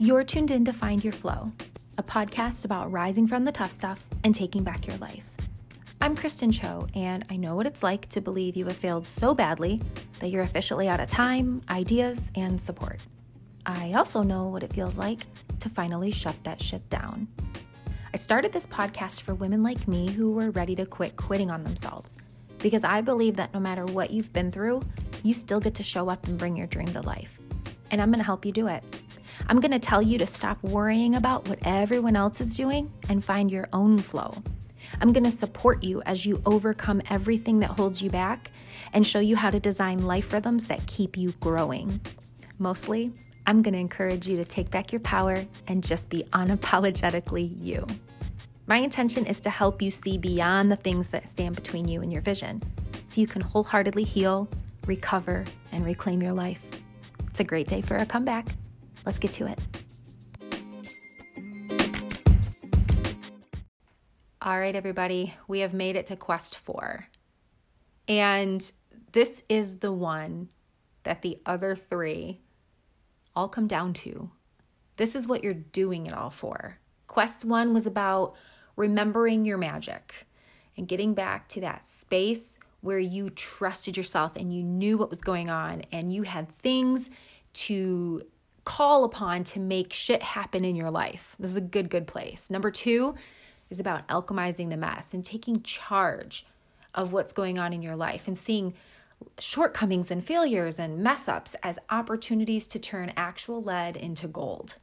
You're tuned in to Find Your Flow, a podcast about rising from the tough stuff and taking back your life. I'm Kristin Cho, and I know what it's like to believe you have failed so badly that you're officially out of time, ideas, and support. I also know what it feels like to finally shut that shit down. I started this podcast for women like me who were ready to quit quitting on themselves because I believe that no matter what you've been through, you still get to show up and bring your dream to life. And I'm gonna help you do it. I'm going to tell you to stop worrying about what everyone else is doing and find your own flow. I'm going to support you as you overcome everything that holds you back and show you how to design life rhythms that keep you growing. Mostly, I'm going to encourage you to take back your power and just be unapologetically you. My intention is to help you see beyond the things that stand between you and your vision so you can wholeheartedly heal, recover, and reclaim your life. It's a great day for a comeback. Let's get to it. All right, everybody, we have made it to quest four. And this is the one that the other three all come down to. This is what you're doing it all for. Quest one was about remembering your magic and getting back to that space where you trusted yourself and you knew what was going on and you had things to call upon to make shit happen in your life. This is a good, good place. Number two is about alchemizing the mess and taking charge of what's going on in your life and seeing shortcomings and failures and mess ups as opportunities to turn actual lead into gold.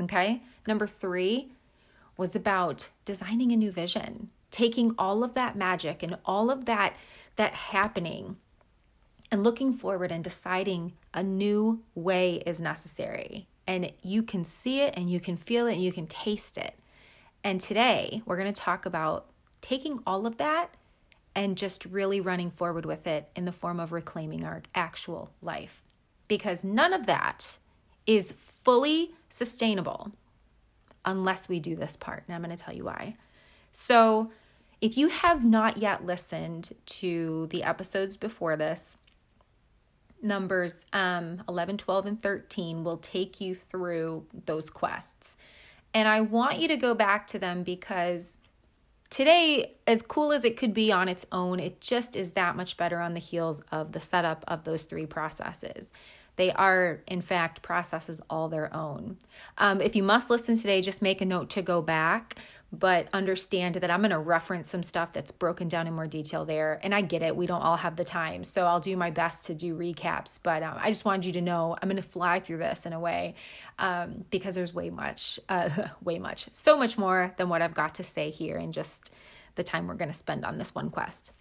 Okay. Number three was about designing a new vision, taking all of that magic and all of that that happening and looking forward and deciding a new way is necessary. And you can see it and you can feel it and you can taste it. And today we're going to talk about taking all of that and just really running forward with it in the form of reclaiming our actual life. Because none of that is fully sustainable unless we do this part. And I'm going to tell you why. So, if you have not yet listened to the episodes before this, numbers um, 11, 12, and 13 will take you through those quests. And I want you to go back to them because today, as cool as it could be on its own, it just is that much better on the heels of the setup of those three processes. They are, in fact, processes all their own. Um, if you must listen today, just make a note to go back but understand that I'm going to reference some stuff that's broken down in more detail there. And I get it, we don't all have the time. So I'll do my best to do recaps. But um, I just wanted you to know I'm going to fly through this in a way um, because there's way much, uh, way much, so much more than what I've got to say here in just the time we're going to spend on this one quest.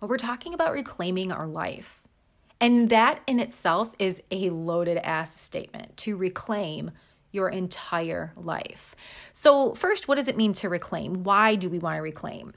But we're talking about reclaiming our life. And that in itself is a loaded ass statement to reclaim your entire life. So, first, what does it mean to reclaim? Why do we want to reclaim?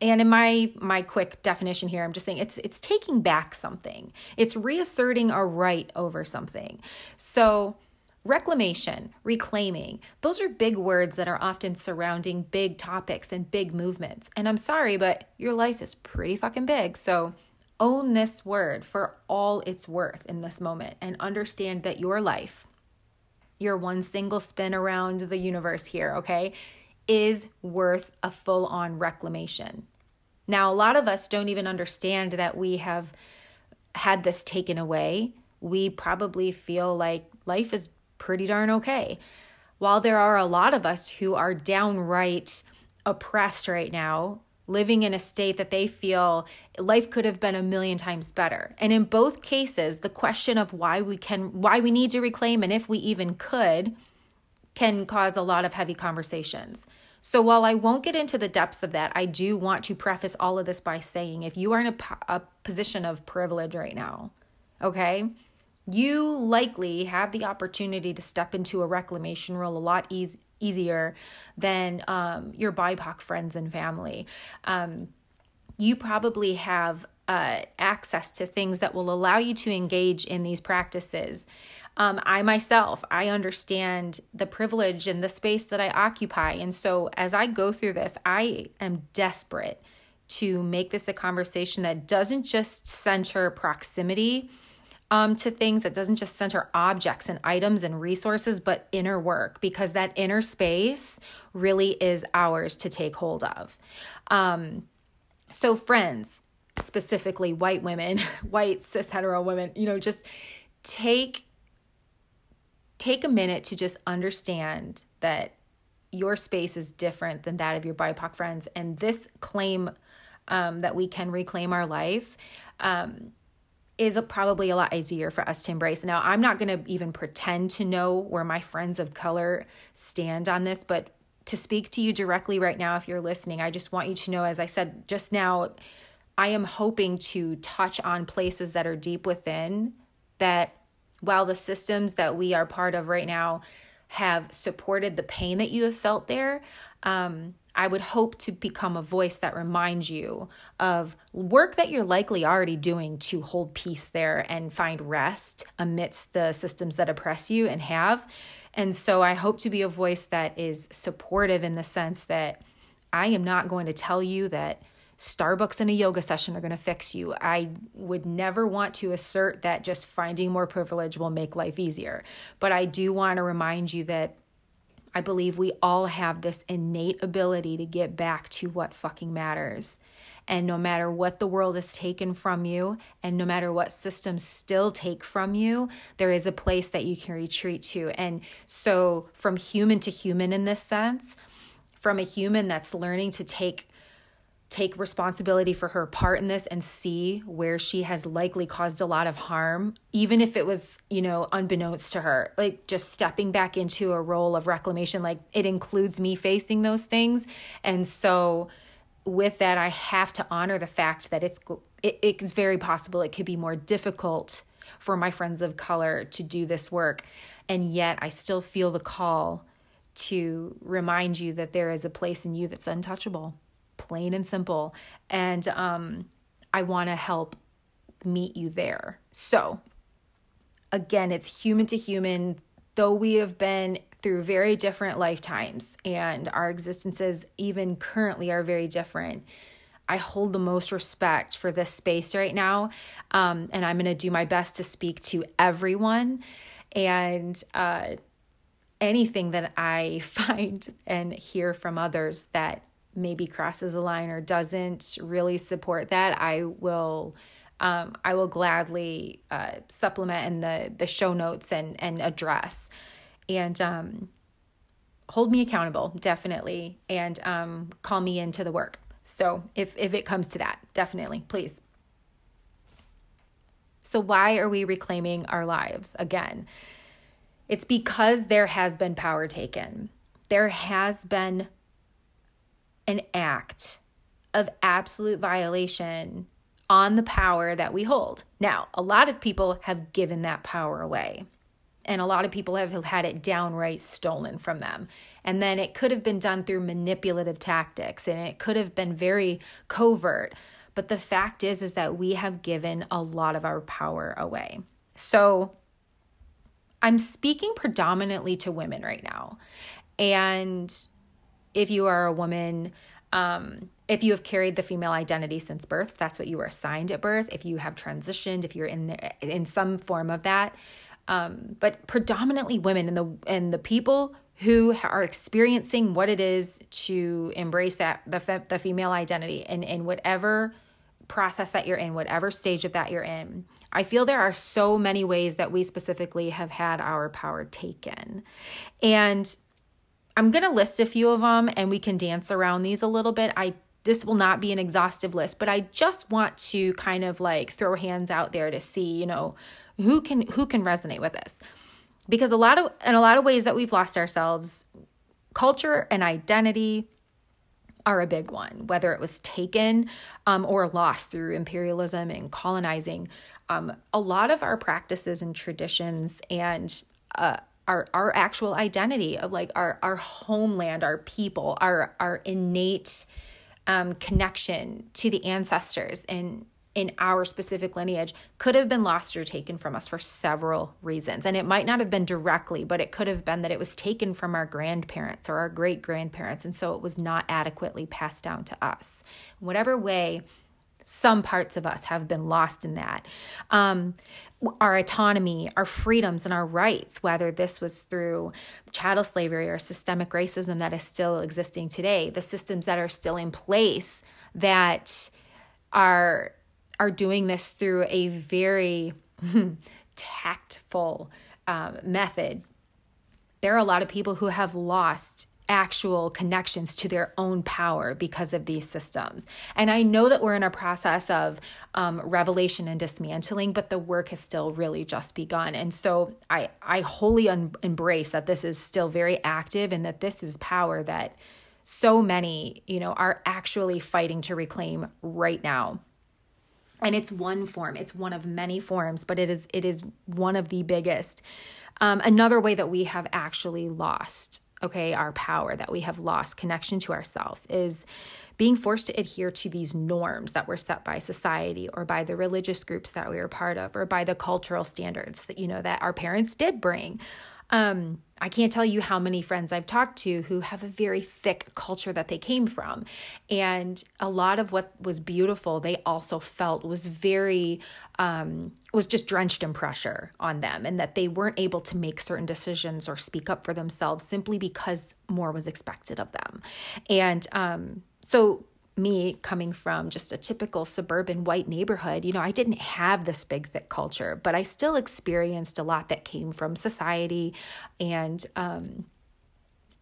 And in my my quick definition here, I'm just saying it's it's taking back something. It's reasserting a right over something. So, reclamation, reclaiming, those are big words that are often surrounding big topics and big movements. And I'm sorry, but your life is pretty fucking big. So, own this word for all it's worth in this moment and understand that your life your one single spin around the universe here, okay, is worth a full on reclamation. Now, a lot of us don't even understand that we have had this taken away. We probably feel like life is pretty darn okay. While there are a lot of us who are downright oppressed right now, living in a state that they feel life could have been a million times better. And in both cases, the question of why we can why we need to reclaim and if we even could can cause a lot of heavy conversations. So while I won't get into the depths of that, I do want to preface all of this by saying if you are in a, a position of privilege right now, okay? You likely have the opportunity to step into a reclamation role a lot easy easier than um, your BIPOC friends and family. Um, you probably have uh, access to things that will allow you to engage in these practices. Um, I myself, I understand the privilege and the space that I occupy. And so as I go through this, I am desperate to make this a conversation that doesn't just center proximity um, to things. that doesn't just center objects and items and resources, but inner work because that inner space really is ours to take hold of. Um, so, friends, specifically white women, white cis hetero women, you know, just take take a minute to just understand that your space is different than that of your BIPOC friends, and this claim um, that we can reclaim our life. Um, is a, probably a lot easier for us to embrace. Now, I'm not going to even pretend to know where my friends of color stand on this, but to speak to you directly right now, if you're listening, I just want you to know, as I said just now, I am hoping to touch on places that are deep within that while the systems that we are part of right now have supported the pain that you have felt there, um, I would hope to become a voice that reminds you of work that you're likely already doing to hold peace there and find rest amidst the systems that oppress you and have. And so I hope to be a voice that is supportive in the sense that I am not going to tell you that Starbucks and a yoga session are going to fix you. I would never want to assert that just finding more privilege will make life easier. But I do want to remind you that I believe we all have this innate ability to get back to what fucking matters. And no matter what the world has taken from you, and no matter what systems still take from you, there is a place that you can retreat to. And so, from human to human, in this sense, from a human that's learning to take take responsibility for her part in this and see where she has likely caused a lot of harm, even if it was, you know, unbeknownst to her. Like just stepping back into a role of reclamation, like it includes me facing those things. And so, with that, I have to honor the fact that it's it, it's very possible it could be more difficult for my friends of color to do this work. And yet, I still feel the call to remind you that there is a place in you that's untouchable plain and simple. And um, I want to help meet you there. So, again, it's human to human, though we have been through very different lifetimes and our existences, even currently, are very different. I hold the most respect for this space right now. Um, and I'm going to do my best to speak to everyone. And uh, anything that I find and hear from others that maybe crosses a line or doesn't really support that, I will um, I will gladly uh, supplement in the the show notes and and address and um, hold me accountable definitely and um, call me into the work. So if if it comes to that, definitely please. So why are we reclaiming our lives again? It's because there has been power taken. There has been an act of absolute violation on the power that we hold. Now, a lot of people have given that power away, and a lot of people have had it downright stolen from them. And then it could have been done through manipulative tactics, and it could have been very covert. But the fact is, is that we have given a lot of our power away. So I'm speaking predominantly to women right now. And if you are a woman, um, if you have carried the female identity since birth, that's what you were assigned at birth. If you have transitioned, if you're in the, in some form of that, um, but predominantly women and the and the people who are experiencing what it is to embrace that the fe- the female identity and in whatever process that you're in, whatever stage of that you're in. I feel there are so many ways that we specifically have had our power taken. And I'm going to list a few of them and we can dance around these a little bit. I this will not be an exhaustive list, but I just want to kind of like throw hands out there to see, you know, who can who can resonate with this. Because a lot of in a lot of ways that we've lost ourselves, culture and identity are a big one, whether it was taken um, or lost through imperialism and colonizing. Um, a lot of our practices and traditions and uh, our our actual identity of like our our homeland, our people, our our innate um, connection to the ancestors and in our specific lineage could have been lost or taken from us for several reasons. And it might not have been directly, but it could have been that it was taken from our grandparents or our great grandparents. And so it was not adequately passed down to us. whatever way some parts of us have been lost in that. Um, our autonomy, our freedoms, and our rights, whether this was through chattel slavery or systemic racism that is still existing today, the systems that are still in place that are are doing this through a very tactful um, method. There are a lot of people who have lost actual connections to their own power because of these systems. And I know that we're in a process of um, revelation and dismantling, but the work has still really just begun. And so I, I wholly un- embrace that this is still very active and that this is power that so many, you know, are actually fighting to reclaim right now and it's one form it's one of many forms but it is it is one of the biggest um, another way that we have actually lost okay, our power, that we have lost connection to ourself, is being forced to adhere to these norms that were set by society or by the religious groups that we were part of or by the cultural standards that, you know, that our parents did bring. Um, I can't tell you how many friends I've talked to who have a very thick culture that they came from. And a lot of what was beautiful, they also felt was very, um, was just drenched in pressure on them, and that they weren't able to make certain decisions or speak up for themselves simply because more was expected of them. And um, so me coming from just a typical suburban white neighborhood, you know, I didn't have this big, thick culture, but I still experienced a lot that came from society and um,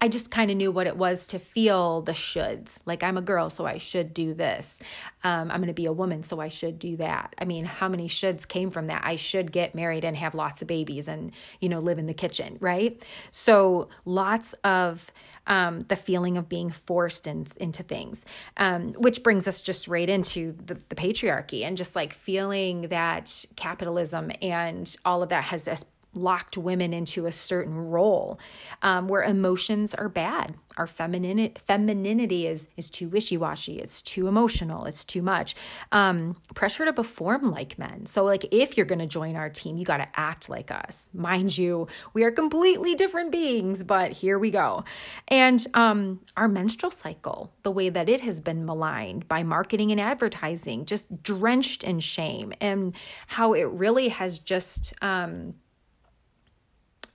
I just kind of knew what it was to feel the shoulds. Like, I'm a girl, so I should do this. Um, I'm going to be a woman, so I should do that. I mean, how many shoulds came from that? I should get married and have lots of babies and, you know, live in the kitchen, right? So, lots of um, the feeling of being forced in, into things, um, which brings us just right into the, the patriarchy and just like feeling that capitalism and all of that has this locked women into a certain role um, where emotions are bad. Our femininity femininity is is too wishy-washy. It's too emotional. It's too much. Um, pressure to perform like men. So like if you're going to join our team you got to act like us. Mind you we are completely different beings but here we go. And um, our menstrual cycle the way that it has been maligned by marketing and advertising just drenched in shame and how it really has just um,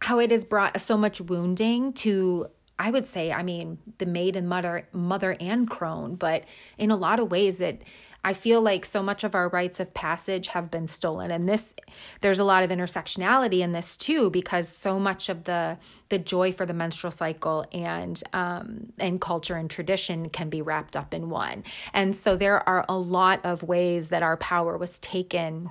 how it has brought so much wounding to I would say, I mean, the maid and mother mother and crone, but in a lot of ways it I feel like so much of our rites of passage have been stolen and this there's a lot of intersectionality in this too because so much of the the joy for the menstrual cycle and um and culture and tradition can be wrapped up in one. And so there are a lot of ways that our power was taken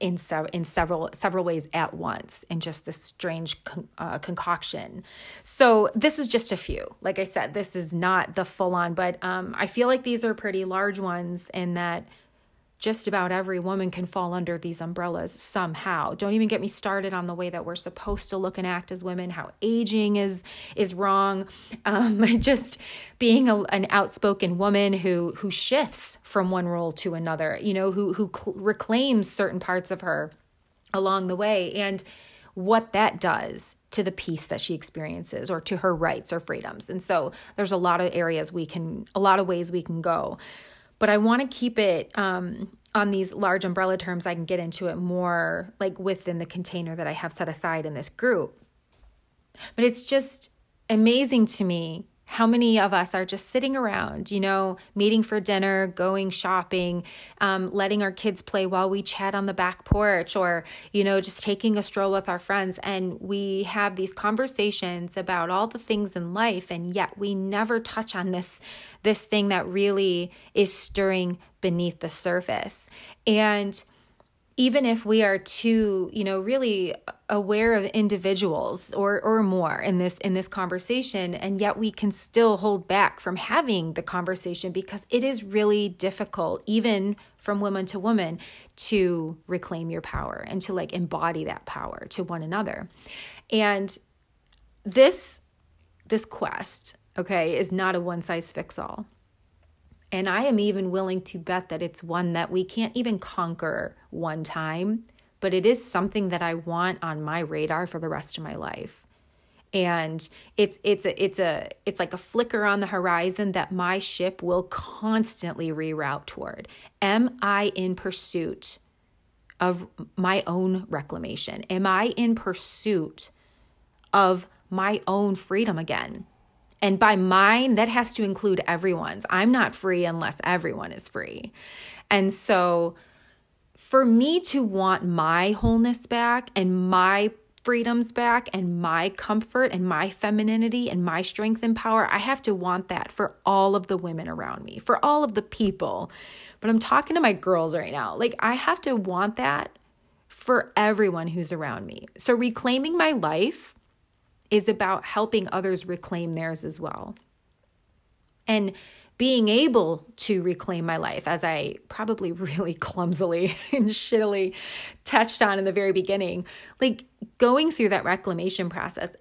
in, se- in several several ways at once in just this strange con- uh, concoction. So this is just a few. Like I said, this is not the full on, but um, I feel like these are pretty large ones in that just about every woman can fall under these umbrellas somehow. Don't even get me started on the way that we're supposed to look and act as women, how aging is is wrong. Um, just being a, an outspoken woman who who shifts from one role to another, you know, who who cl- reclaims certain parts of her along the way, and what that does to the peace that she experiences or to her rights or freedoms. And so there's a lot of areas we can, a lot of ways we can go but I want to keep it um, on these large umbrella terms. I can get into it more like within the container that I have set aside in this group. But it's just amazing to me how many of us are just sitting around, you know, meeting for dinner, going shopping, um, letting our kids play while we chat on the back porch, or, you know, just taking a stroll with our friends. And we have these conversations about all the things in life, and yet we never touch on this, this thing that really is stirring beneath the surface. And even if we are too you know really aware of individuals or or more in this in this conversation and yet we can still hold back from having the conversation because it is really difficult even from woman to woman to reclaim your power and to like embody that power to one another. And this this quest okay is not a one size fits all and I am even willing to bet that it's one that we can't even conquer one time, but it is something that I want on my radar for the rest of my life. and it's it's a it's a it's like a flicker on the horizon that my ship will constantly reroute toward. Am i in pursuit of my own reclamation? Am i in pursuit of my own freedom again and by mine that has to include everyone's i'm not free unless everyone is free and so for me to want my wholeness back and my freedoms back and my comfort and my femininity and my strength and power, I have to want that for all of the women around me, for all of the people. But I'm talking to my girls right now. Like, I have to want that for everyone who's around me. So, reclaiming my life is about helping others reclaim theirs as well. And being able to reclaim my life, as I probably really clumsily and shittily touched on in the very beginning, like going through that reclamation process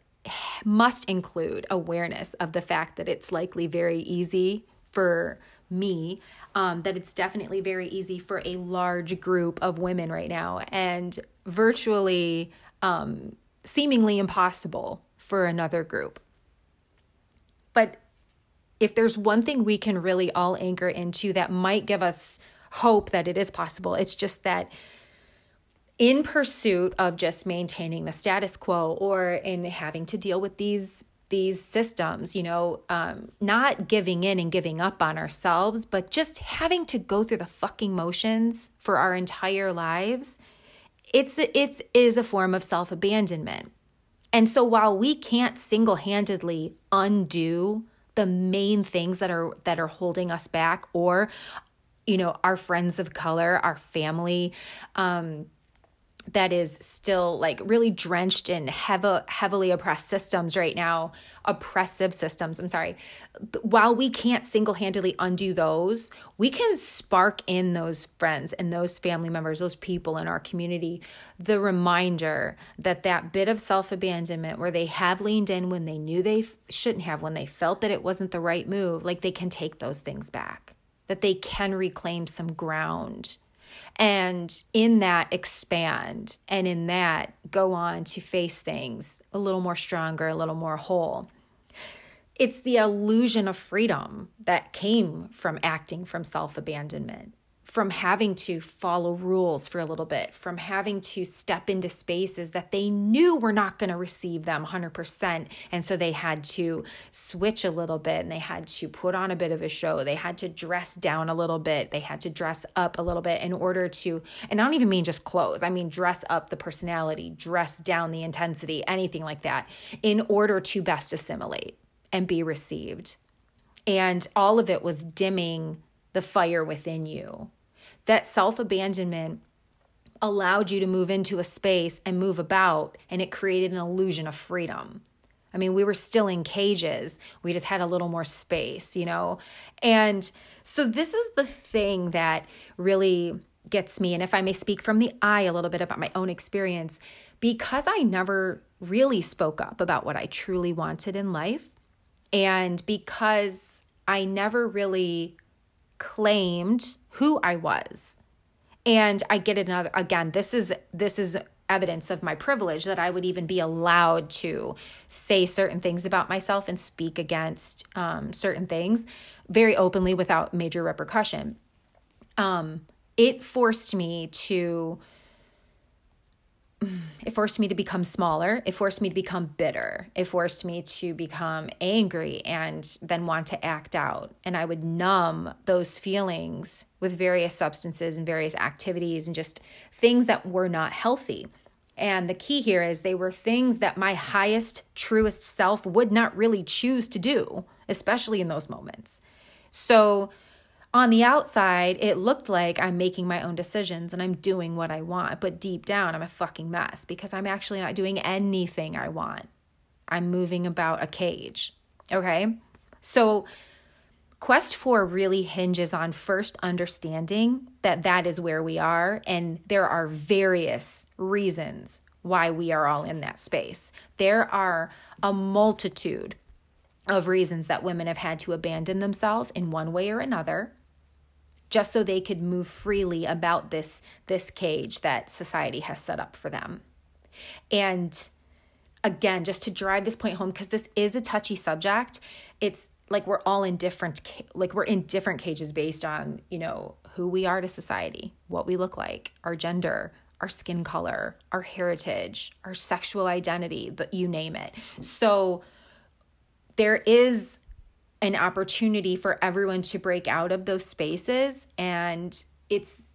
must include awareness of the fact that it's likely very easy for me, um, that it's definitely very easy for a large group of women right now, and virtually um, seemingly impossible for another group. But if there's one thing we can really all anchor into that might give us hope that it is possible, it's just that in pursuit of just maintaining the status quo or in having to deal with these these systems you know um, not giving in and giving up on ourselves but just having to go through the fucking motions for our entire lives it's it's is a form of self-abandonment and so while we can't single-handedly undo the main things that are that are holding us back or you know our friends of color our family um that is still like really drenched in heavily oppressed systems right now, oppressive systems. I'm sorry. While we can't single handedly undo those, we can spark in those friends and those family members, those people in our community, the reminder that that bit of self abandonment where they have leaned in when they knew they shouldn't have, when they felt that it wasn't the right move, like they can take those things back, that they can reclaim some ground and in that expand and in that go on to face things a little more stronger, a little more whole. It's the illusion of freedom that came from acting from self abandonment from having to follow rules for a little bit, from having to step into spaces that they knew were not going to receive them 100%. And so they had to switch a little bit and they had to put on a bit of a show. They had to dress down a little bit. They had to dress up a little bit in order to, and I don't even mean just clothes, I mean dress up the personality, dress down the intensity, anything like that, in order to best assimilate and be received. And all of it was dimming the fire within you that self abandonment allowed you to move into a space and move about, and it created an illusion of freedom. I mean, we were still in cages. We just had a little more space, you know? And so, this is the thing that really gets me. And if I may speak from the eye a little bit about my own experience, because I never really spoke up about what I truly wanted in life, and because I never really claimed who I was. And I get another again, this is this is evidence of my privilege that I would even be allowed to say certain things about myself and speak against um, certain things very openly without major repercussion. Um, it forced me to it forced me to become smaller. It forced me to become bitter. It forced me to become angry and then want to act out. And I would numb those feelings with various substances and various activities and just things that were not healthy. And the key here is they were things that my highest, truest self would not really choose to do, especially in those moments. So, on the outside, it looked like I'm making my own decisions and I'm doing what I want, but deep down, I'm a fucking mess because I'm actually not doing anything I want. I'm moving about a cage. Okay? So, Quest 4 really hinges on first understanding that that is where we are, and there are various reasons why we are all in that space. There are a multitude of reasons that women have had to abandon themselves in one way or another just so they could move freely about this this cage that society has set up for them. And again, just to drive this point home, because this is a touchy subject, it's like we're all in different like we're in different cages based on you know who we are to society what we look like our gender our skin color our heritage our sexual identity but you name it so there is an opportunity for everyone to break out of those spaces and it's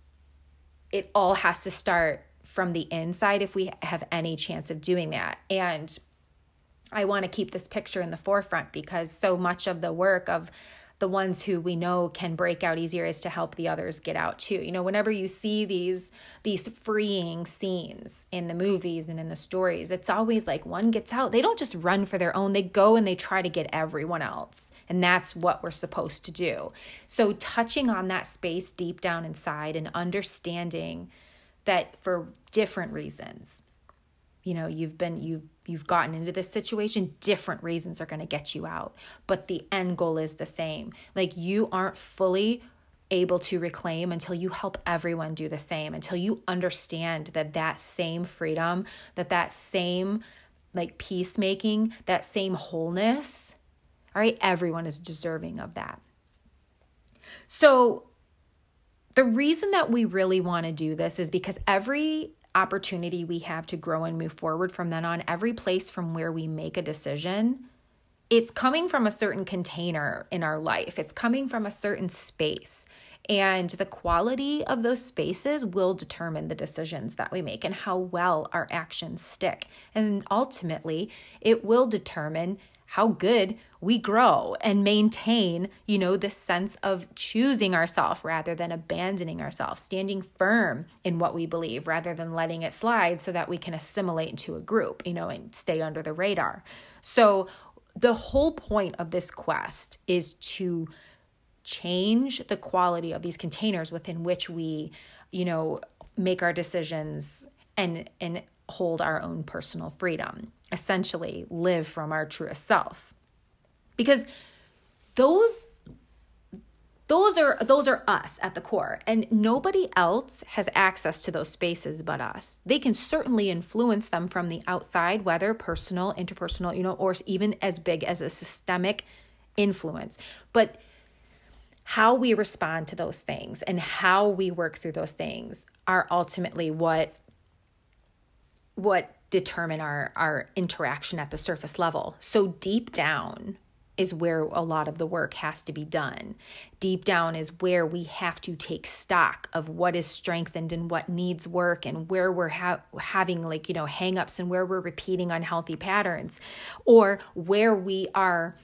it all has to start from the inside if we have any chance of doing that. And I want to keep this picture in the forefront because so much of the work of the ones who we know can break out easier is to help the others get out too. You know, whenever you see these these freeing scenes in the movies and in the stories, it's always like one gets out. They don't just run for their own. They go and they try to get everyone else. And that's what we're supposed to do. So touching on that space deep down inside and understanding that for different reasons you know you've been you've you've gotten into this situation different reasons are going to get you out. But the end goal is the same. Like you aren't fully able to reclaim until you help everyone do the same until you understand that that same freedom that that same like peacemaking that same wholeness all right everyone is deserving of that. So the reason that we really want to do this is because every opportunity we have to grow and move forward from then on, every place from where we make a decision, it's coming from a certain container in our life. It's coming from a certain space. And the quality of those spaces will determine the decisions that we make and how well our actions stick. And ultimately, it will determine how good we grow and maintain, you know, this sense of choosing ourselves rather than abandoning ourselves, standing firm in what we believe rather than letting it slide so that we can assimilate into a group, you know, and stay under the radar. So, the whole point of this quest is to change the quality of these containers within which we, you know, make our decisions and and hold our own personal freedom, essentially, live from our truest self. Because those those are those are us at the core and nobody else has access to those spaces but us they can certainly influence them from the outside whether personal interpersonal you know or even as big as a systemic influence but how we respond to those things and how we work through those things are ultimately what what determine our our interaction at the surface level. So deep down is where a lot of the work has to be done. Deep down is where we have to take stock of what is strengthened and what needs work and where we're ha- having like, you know, hangups and where we're repeating unhealthy patterns or where we are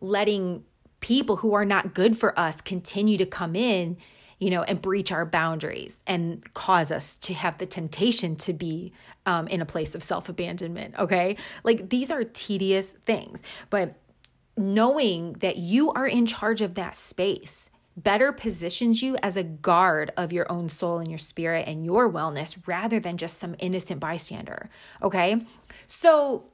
letting people who are not good for us continue to come in you know, and breach our boundaries and cause us to have the temptation to be um, in a place of self abandonment. Okay. Like these are tedious things, but knowing that you are in charge of that space better positions you as a guard of your own soul and your spirit and your wellness rather than just some innocent bystander. Okay. So,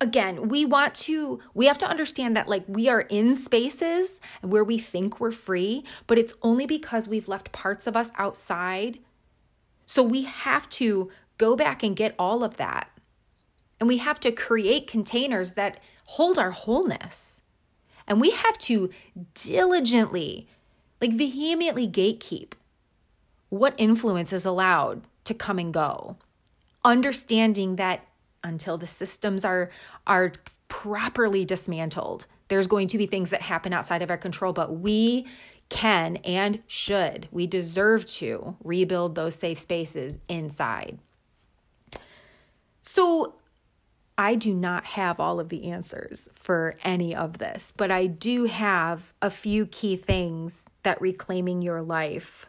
again, we want to, we have to understand that like we are in spaces where we think we're free, but it's only because we've left parts of us outside. So we have to go back and get all of that. And we have to create containers that hold our wholeness. And we have to diligently, like vehemently gatekeep what influence is allowed to come and go. Understanding that until the systems are are properly dismantled there's going to be things that happen outside of our control but we can and should we deserve to rebuild those safe spaces inside so I do not have all of the answers for any of this, but I do have a few key things that reclaiming your life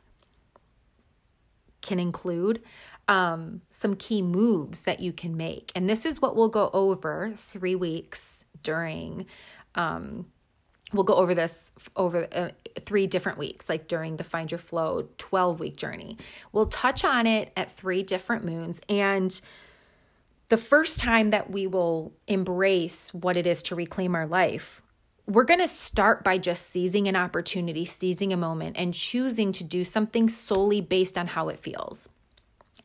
can include um, some key moves that you can make. And this is what we'll go over three weeks during. Um, we'll go over this over uh, three different weeks, like during the Find Your Flow 12 week journey. We'll touch on it at three different moons. And the first time that we will embrace what it is to reclaim our life, we're going to start by just seizing an opportunity, seizing a moment, and choosing to do something solely based on how it feels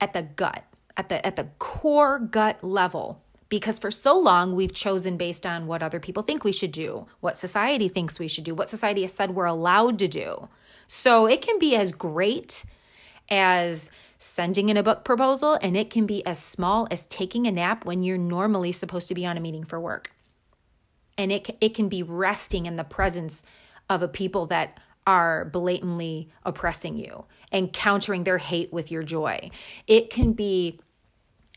at the gut, at the at the core gut level, because for so long we've chosen based on what other people think we should do, what society thinks we should do, what society has said we're allowed to do. So it can be as great as sending in a book proposal, and it can be as small as taking a nap when you're normally supposed to be on a meeting for work. And it, it can be resting in the presence of a people that are blatantly oppressing you and countering their hate with your joy. It can be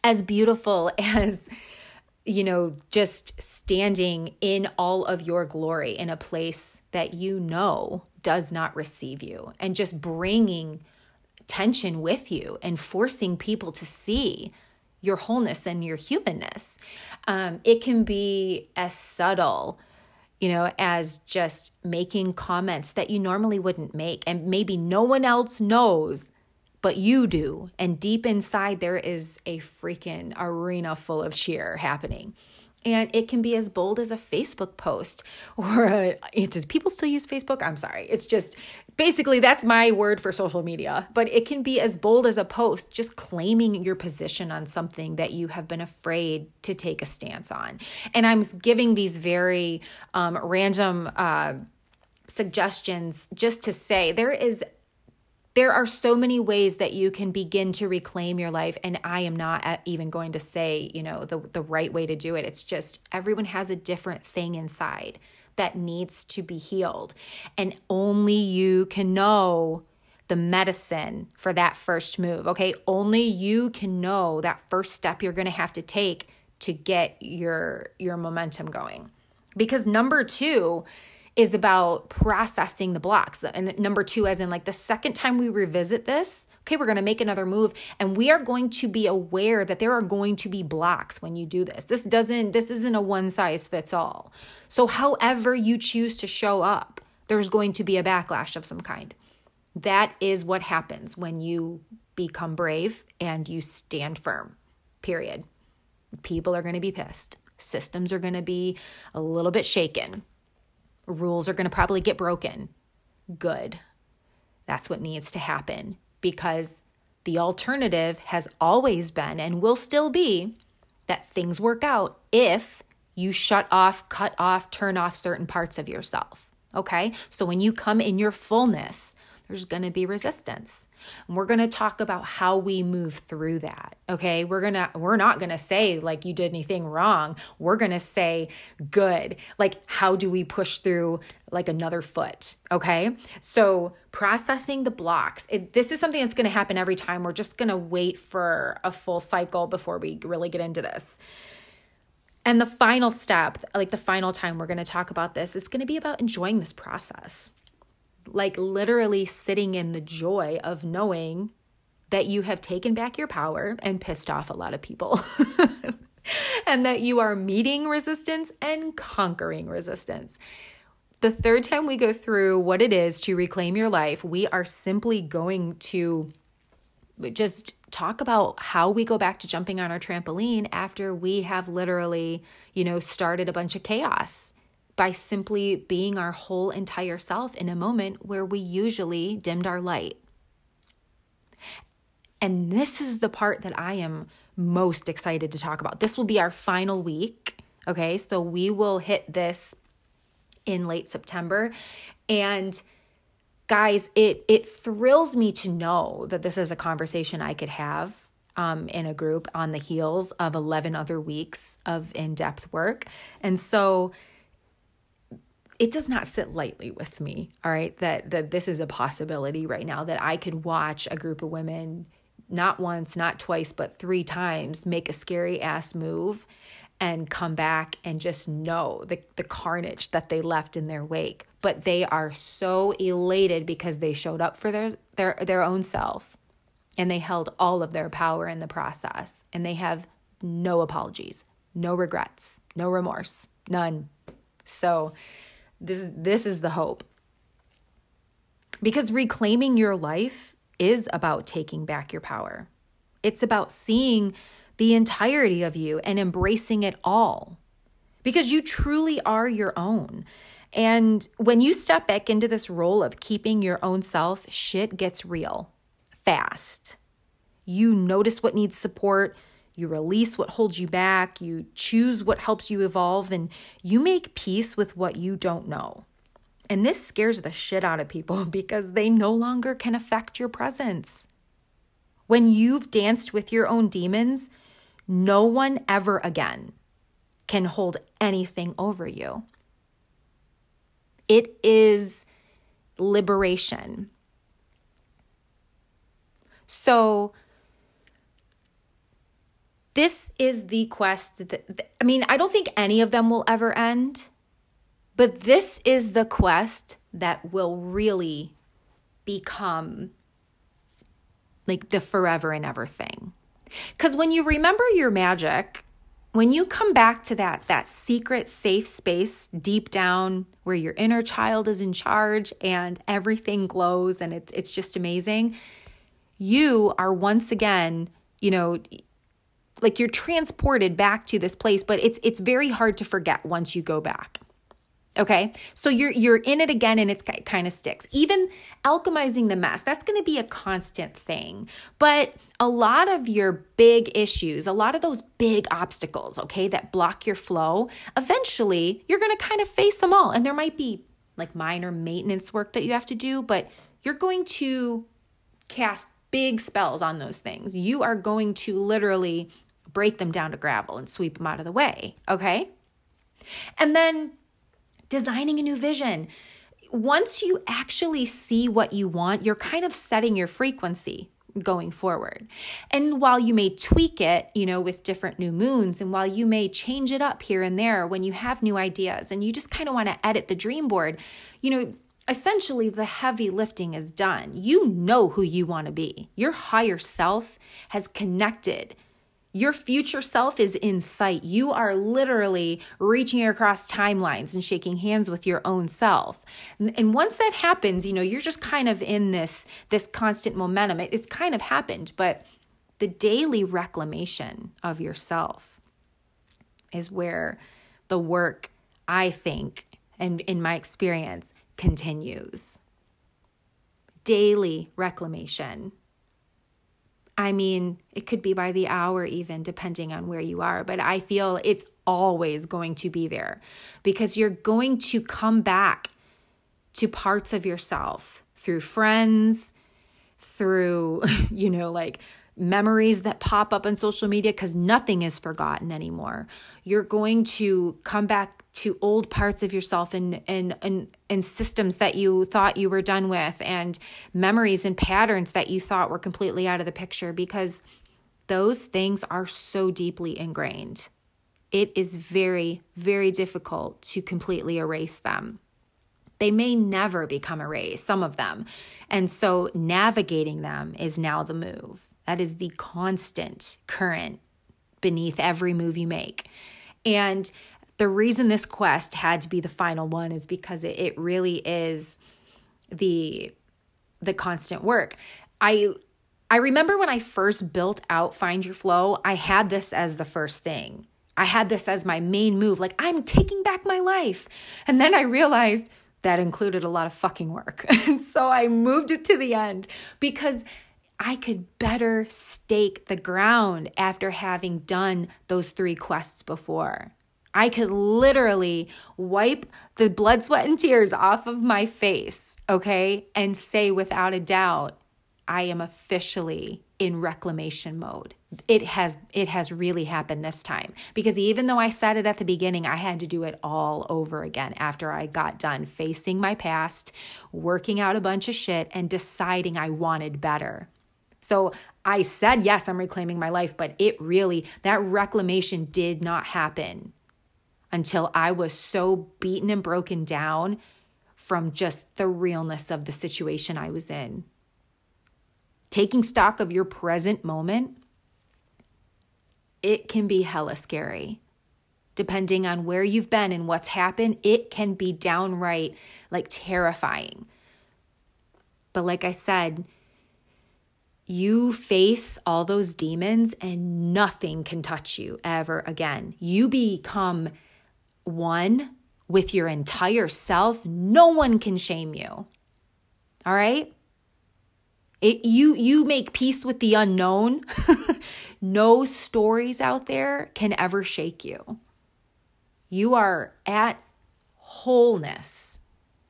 as beautiful as you know, just standing in all of your glory in a place that you know does not receive you and just bringing tension with you and forcing people to see your wholeness and your humanness. Um, it can be as subtle, you know, as just making comments that you normally wouldn't make, and maybe no one else knows, but you do. And deep inside, there is a freaking arena full of cheer happening. And it can be as bold as a Facebook post or a, does people still use Facebook? I'm sorry. It's just basically that's my word for social media, but it can be as bold as a post, just claiming your position on something that you have been afraid to take a stance on. And I'm giving these very um, random uh, suggestions just to say there is there are so many ways that you can begin to reclaim your life and i am not uh, even going to say you know the, the right way to do it. It's just everyone has a different thing inside that needs to be healed. And only you can know the medicine for that first move okay? Only you can know that first step you're going to have to take to get your your momentum going. Because number 2 is about processing the blocks. And number two, as in like the second time we revisit this, okay, we're going to make another move and we are going to be aware that there are going to be blocks when you do this. This doesn't, this isn't a one size fits all. So, however you choose to show up, there's going to be a backlash of some kind. That is what happens when you become brave and you stand firm, period. People are going to be pissed. Systems are going to be a little bit shaken Rules are going to probably get broken. Good. That's what needs to happen because the alternative has always been and will still be that things work out if you shut off, cut off, turn off certain parts of yourself. Okay? So when you come in your fullness, there's going to be resistance. And we're going to talk about how we move through that. Okay? We're going to we're not going to say like you did anything wrong. We're going to say good. Like how do we push through like another foot, okay? So, processing the blocks. It, this is something that's going to happen every time. We're just going to wait for a full cycle before we really get into this. And the final step, like the final time we're going to talk about this, it's going to be about enjoying this process like literally sitting in the joy of knowing that you have taken back your power and pissed off a lot of people. and that you are meeting resistance and conquering resistance. The third time we go through what it is to reclaim your life, we are simply going to just talk about how we go back to jumping on our trampoline after we have literally, you know, started a bunch of chaos by simply being our whole entire self in a moment where we usually dimmed our light. And this is the part that I am most excited to talk about. This will be our final week. Okay, so we will hit this in late September. And guys, it it thrills me to know that this is a conversation I could have um, in a group on the heels of 11 other weeks of in depth work. And so it does not sit lightly with me, all right, that, that this is a possibility right now, that I could watch a group of women not once, not twice, but three times make a scary ass move and come back and just know the, the carnage that they left in their wake. But they are so elated because they showed up for their, their, their own self and they held all of their power in the process and they have no apologies, no regrets, no remorse, none. So, this this is the hope. Because reclaiming your life is about taking back your power. It's about seeing the entirety of you and embracing it all. Because you truly are your own. And when you step back into this role of keeping your own self, shit gets real fast. You notice what needs support, you release what holds you back, you choose what helps you evolve, and you make peace with what you don't know. And this scares the shit out of people because they no longer can affect your presence. When you've danced with your own demons, no one ever again can hold anything over you. It is liberation. So, this is the quest that, I mean, I don't think any of them will ever end, but this is the quest that will really become like the forever and ever thing. Because when you remember your magic, when you come back to that that secret safe space deep down where your inner child is in charge and everything glows and it's it's just amazing, you are once again, you know, like you're transported back to this place, but it's it's very hard to forget once you go back. Okay. So you're you're in it again and it's kind of sticks. Even alchemizing the mess, that's going to be a constant thing. But a lot of your big issues, a lot of those big obstacles, okay, that block your flow, eventually you're going to kind of face them all. And there might be like minor maintenance work that you have to do, but you're going to cast big spells on those things. You are going to literally break them down to gravel and sweep them out of the way, okay? And then designing a new vision. Once you actually see what you want, you're kind of setting your frequency going forward. And while you may tweak it, you know, with different new moons, and while you may change it up here and there when you have new ideas and you just kind of want to edit the dream board, you know, essentially the heavy lifting is done. You know who you want to be. Your higher self has connected your future self is in sight. You are literally reaching across timelines and shaking hands with your own self. And once that happens, you know, you're just kind of in this this constant momentum. It's kind of happened, but the daily reclamation of yourself is where the work, I think, and in my experience, continues. Daily reclamation I mean, it could be by the hour, even depending on where you are, but I feel it's always going to be there because you're going to come back to parts of yourself through friends, through, you know, like memories that pop up on social media because nothing is forgotten anymore. You're going to come back to old parts of yourself and, and and and systems that you thought you were done with and memories and patterns that you thought were completely out of the picture because those things are so deeply ingrained. It is very very difficult to completely erase them. They may never become erased, some of them. And so navigating them is now the move. That is the constant current beneath every move you make. And the reason this quest had to be the final one is because it, it really is the the constant work. I I remember when I first built out Find Your Flow, I had this as the first thing. I had this as my main move, like I'm taking back my life. And then I realized that included a lot of fucking work. And so I moved it to the end because I could better stake the ground after having done those three quests before. I could literally wipe the blood, sweat, and tears off of my face, okay, and say without a doubt, I am officially in reclamation mode. It has it has really happened this time because even though I said it at the beginning, I had to do it all over again after I got done facing my past, working out a bunch of shit and deciding I wanted better. So I said yes, I'm reclaiming my life, but it really that reclamation did not happen until I was so beaten and broken down from just the realness of the situation I was in. Taking stock of your present moment, it can be hella scary. Depending on where you've been and what's happened, it can be downright like terrifying. But like I said, you face all those demons and nothing can touch you ever again. You become one with your entire self, no one can shame you. All right? It, you you make peace with the unknown No stories out there can ever shake you. You are at wholeness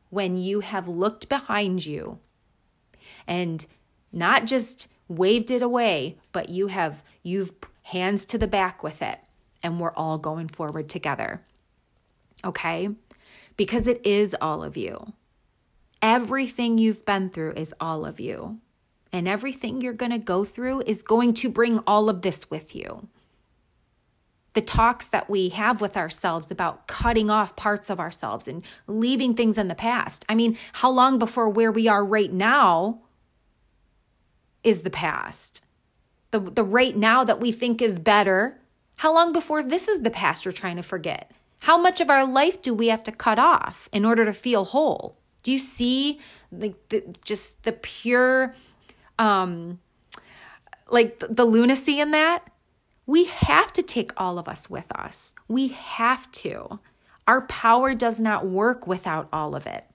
when you have looked behind you and not just waved it away, but you have you've hands to the back with it and we're all going forward together. Okay? Because it is all of you. Everything you've been through is all of you. And everything you're going to go through is going to bring all of this with you. The talks that we have with ourselves about cutting off parts of ourselves and leaving things in the past. I mean, how long before where we are right now is the past? The, the right now that we think is better. How long before this is the past we're trying to forget? How much of our life do we have to cut off in order to feel whole? Do you see like the, just the pure um like the, the lunacy in that? We have to take all of us with us. We have to. Our power does not work without all of it.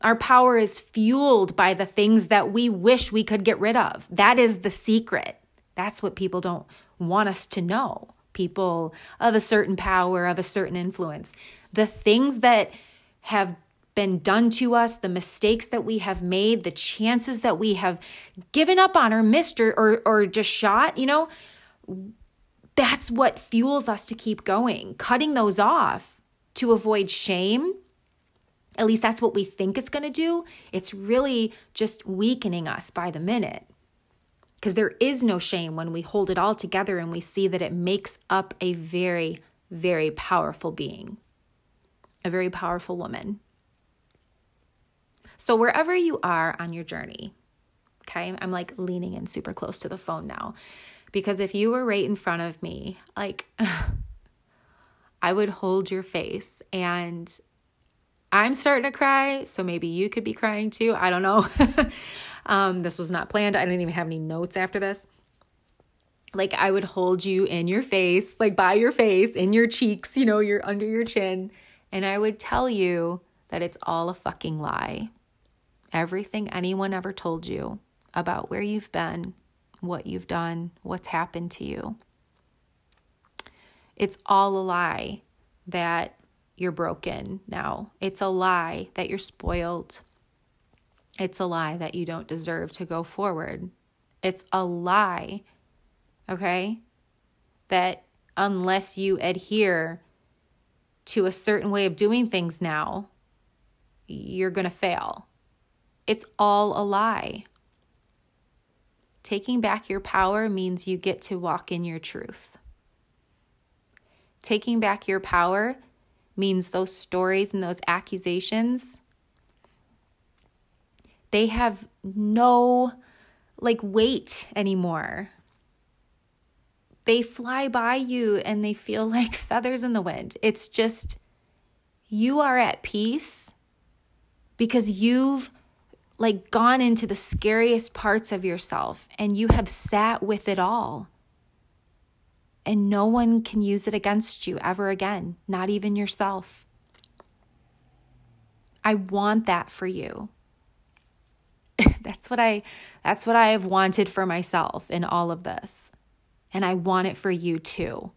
Our power is fueled by the things that we wish we could get rid of. That is the secret. That's what people don't want us to know. People of a certain power, of a certain influence. The things that have been done to us, the mistakes that we have made, the chances that we have given up on or missed or, or, or just shot, you know, that's what fuels us to keep going. Cutting those off to avoid shame, at least that's what we think it's going to do. It's really just weakening us by the minute. Because there is no shame when we hold it all together and we see that it makes up a very, very powerful being, a very powerful woman. So, wherever you are on your journey, okay, I'm like leaning in super close to the phone now because if you were right in front of me, like I would hold your face and I'm starting to cry, so maybe you could be crying too. I don't know. um, this was not planned. I didn't even have any notes after this. Like I would hold you in your face, like by your face, in your cheeks, you know, you're under your chin, and I would tell you that it's all a fucking lie. Everything anyone ever told you about where you've been, what you've done, what's happened to you. It's all a lie that you're broken now. It's a lie that you're spoiled. It's a lie that you don't deserve to go forward. It's a lie, okay? That unless you adhere to a certain way of doing things now, you're going to fail. It's all a lie. Taking back your power means you get to walk in your truth. Taking back your power means those stories and those accusations they have no like weight anymore. They fly by you and they feel like feathers in the wind. It's just you are at peace because you've like gone into the scariest parts of yourself and you have sat with it all. And no one can use it against you ever again, not even yourself. I want that for you. that's what I that's what I have wanted for myself in all of this. And I want it for you too.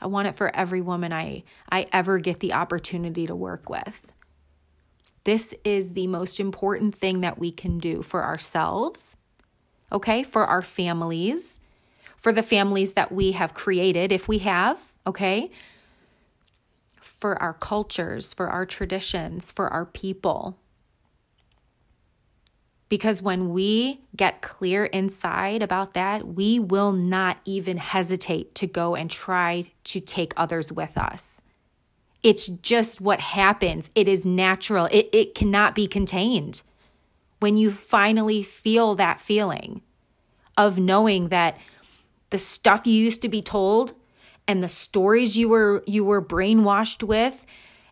I want it for every woman I I ever get the opportunity to work with. This is the most important thing that we can do for ourselves, okay? For our families, for the families that we have created, if we have, okay? For our cultures, for our traditions, for our people. Because when we get clear inside about that, we will not even hesitate to go and try to take others with us. It's just what happens. It is natural. It, it cannot be contained. When you finally feel that feeling of knowing that the stuff you used to be told and the stories you were you were brainwashed with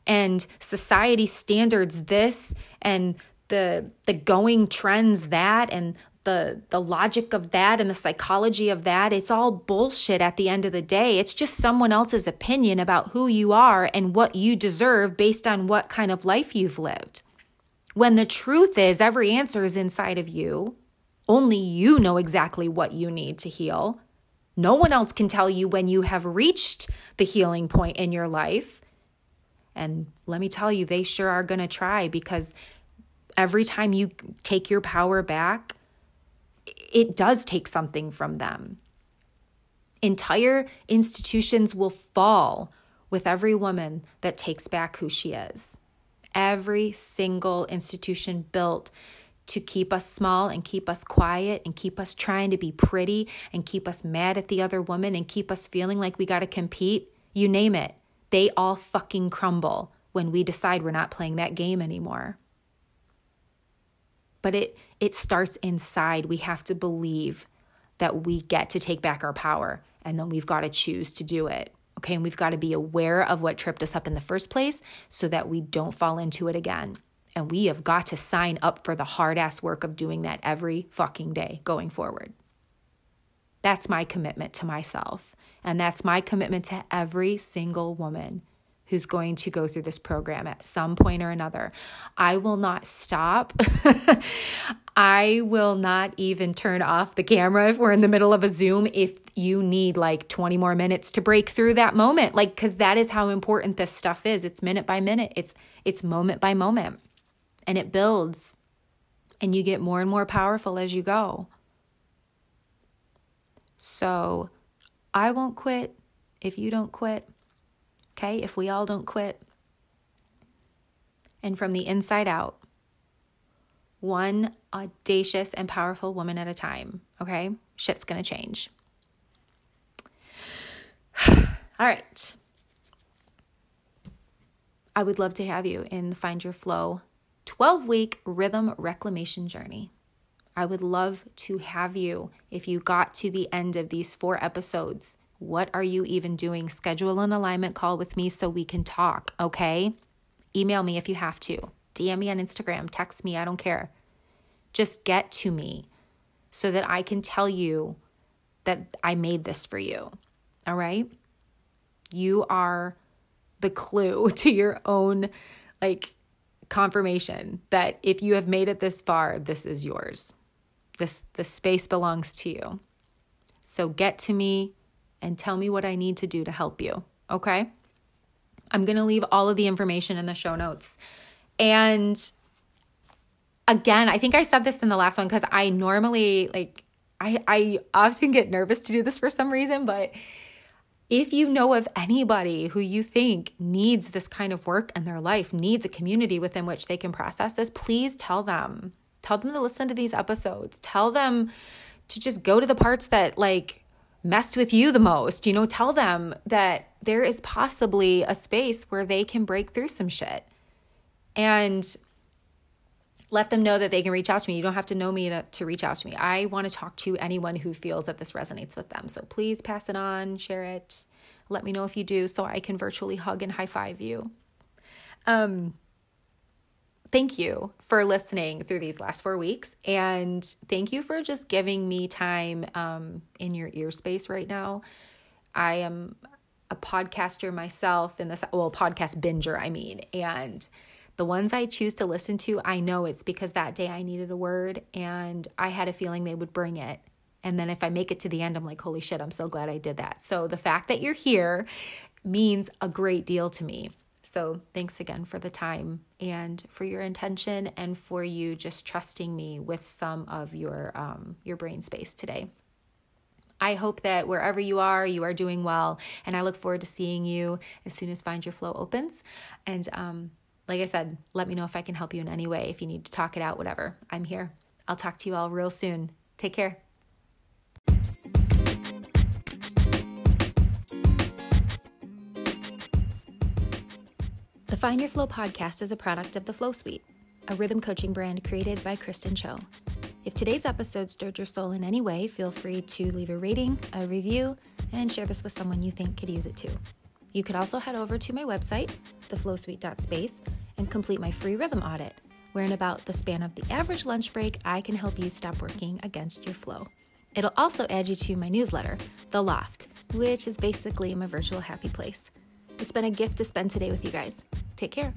and society standards this and the the going trends that and the the logic of that and the psychology of that it's all bullshit at the end of the day. It's just someone else's opinion about who you are and what you deserve based on what kind of life you've lived. When the truth is every answer is inside of you. Only you know exactly what you need to heal No one else can tell you when you have reached the healing point in your life. And let me tell you, they sure are going to try because every time you take your power back, it does take something from them. Entire institutions will fall with every woman that takes back who she is. Every single institution built to keep us small and keep us quiet and keep us trying to be pretty and keep us mad at the other woman and keep us feeling like we got to compete, you name it, they all fucking crumble when we decide we're not playing that game anymore. But it it starts inside. We have to believe that we get to take back our power and then we've got to choose to do it. Okay, and we've got to be aware of what tripped us up in the first place so that we don't fall into it again. And we have got to sign up for the hard ass work of doing that every fucking day going forward. That's my commitment to myself. And that's my commitment to every single woman who's going to go through this program at some point or another. I will not stop. I will not even turn off the camera if we're in the middle of a Zoom if you need like 20 more minutes to break through that moment. Like cuz that is how important this stuff is. It's minute by minute. It's it's moment by moment and it builds and you get more and more powerful as you go. So I won't quit if you don't quit. Okay? If we all don't quit. And from the inside out, one audacious and powerful woman at a time. Okay? Shit's gonna change. all right. I would love to have you in the Find Your Flow 12 week rhythm reclamation journey. I would love to have you if you got to the end of these four episodes. What are you even doing? Schedule an alignment call with me so we can talk, okay? Email me if you have to. DM me on Instagram, text me, I don't care. Just get to me so that I can tell you that I made this for you, all right? You are the clue to your own like confirmation that if you have made it this far, this is yours. This the space belongs to you. So get to me and tell me what I need to do to help you, okay? I'm going to leave all of the information in the show notes. And again, I think I said this in the last one cuz I normally like I I often get nervous to do this for some reason, but if you know of anybody who you think needs this kind of work in their life, needs a community within which they can process this, please tell them. Tell them to listen to these episodes. Tell them to just go to the parts that like messed with you the most. You know, tell them that there is possibly a space where they can break through some shit. And let them know that they can reach out to me. You don't have to know me to, to reach out to me. I want to talk to anyone who feels that this resonates with them. So please pass it on, share it. Let me know if you do so I can virtually hug and high five you. Um, thank you for listening through these last four weeks. And thank you for just giving me time um, in your ear space right now. I am a podcaster myself in this, well, podcast binger, I mean. And the ones I choose to listen to, I know it's because that day I needed a word and I had a feeling they would bring it. And then if I make it to the end, I'm like, holy shit, I'm so glad I did that. So the fact that you're here means a great deal to me. So thanks again for the time and for your intention and for you just trusting me with some of your um, your brain space today. I hope that wherever you are, you are doing well, and I look forward to seeing you as soon as Find Your Flow opens. And um, like I said, let me know if I can help you in any way. If you need to talk it out, whatever, I'm here. I'll talk to you all real soon. Take care. The Find Your Flow podcast is a product of the Flow Suite, a rhythm coaching brand created by Kristin Cho. If today's episode stirred your soul in any way, feel free to leave a rating, a review, and share this with someone you think could use it too. You could also head over to my website, theflowsuite.space, and complete my free rhythm audit, where in about the span of the average lunch break, I can help you stop working against your flow. It'll also add you to my newsletter, The Loft, which is basically my virtual happy place. It's been a gift to spend today with you guys. Take care.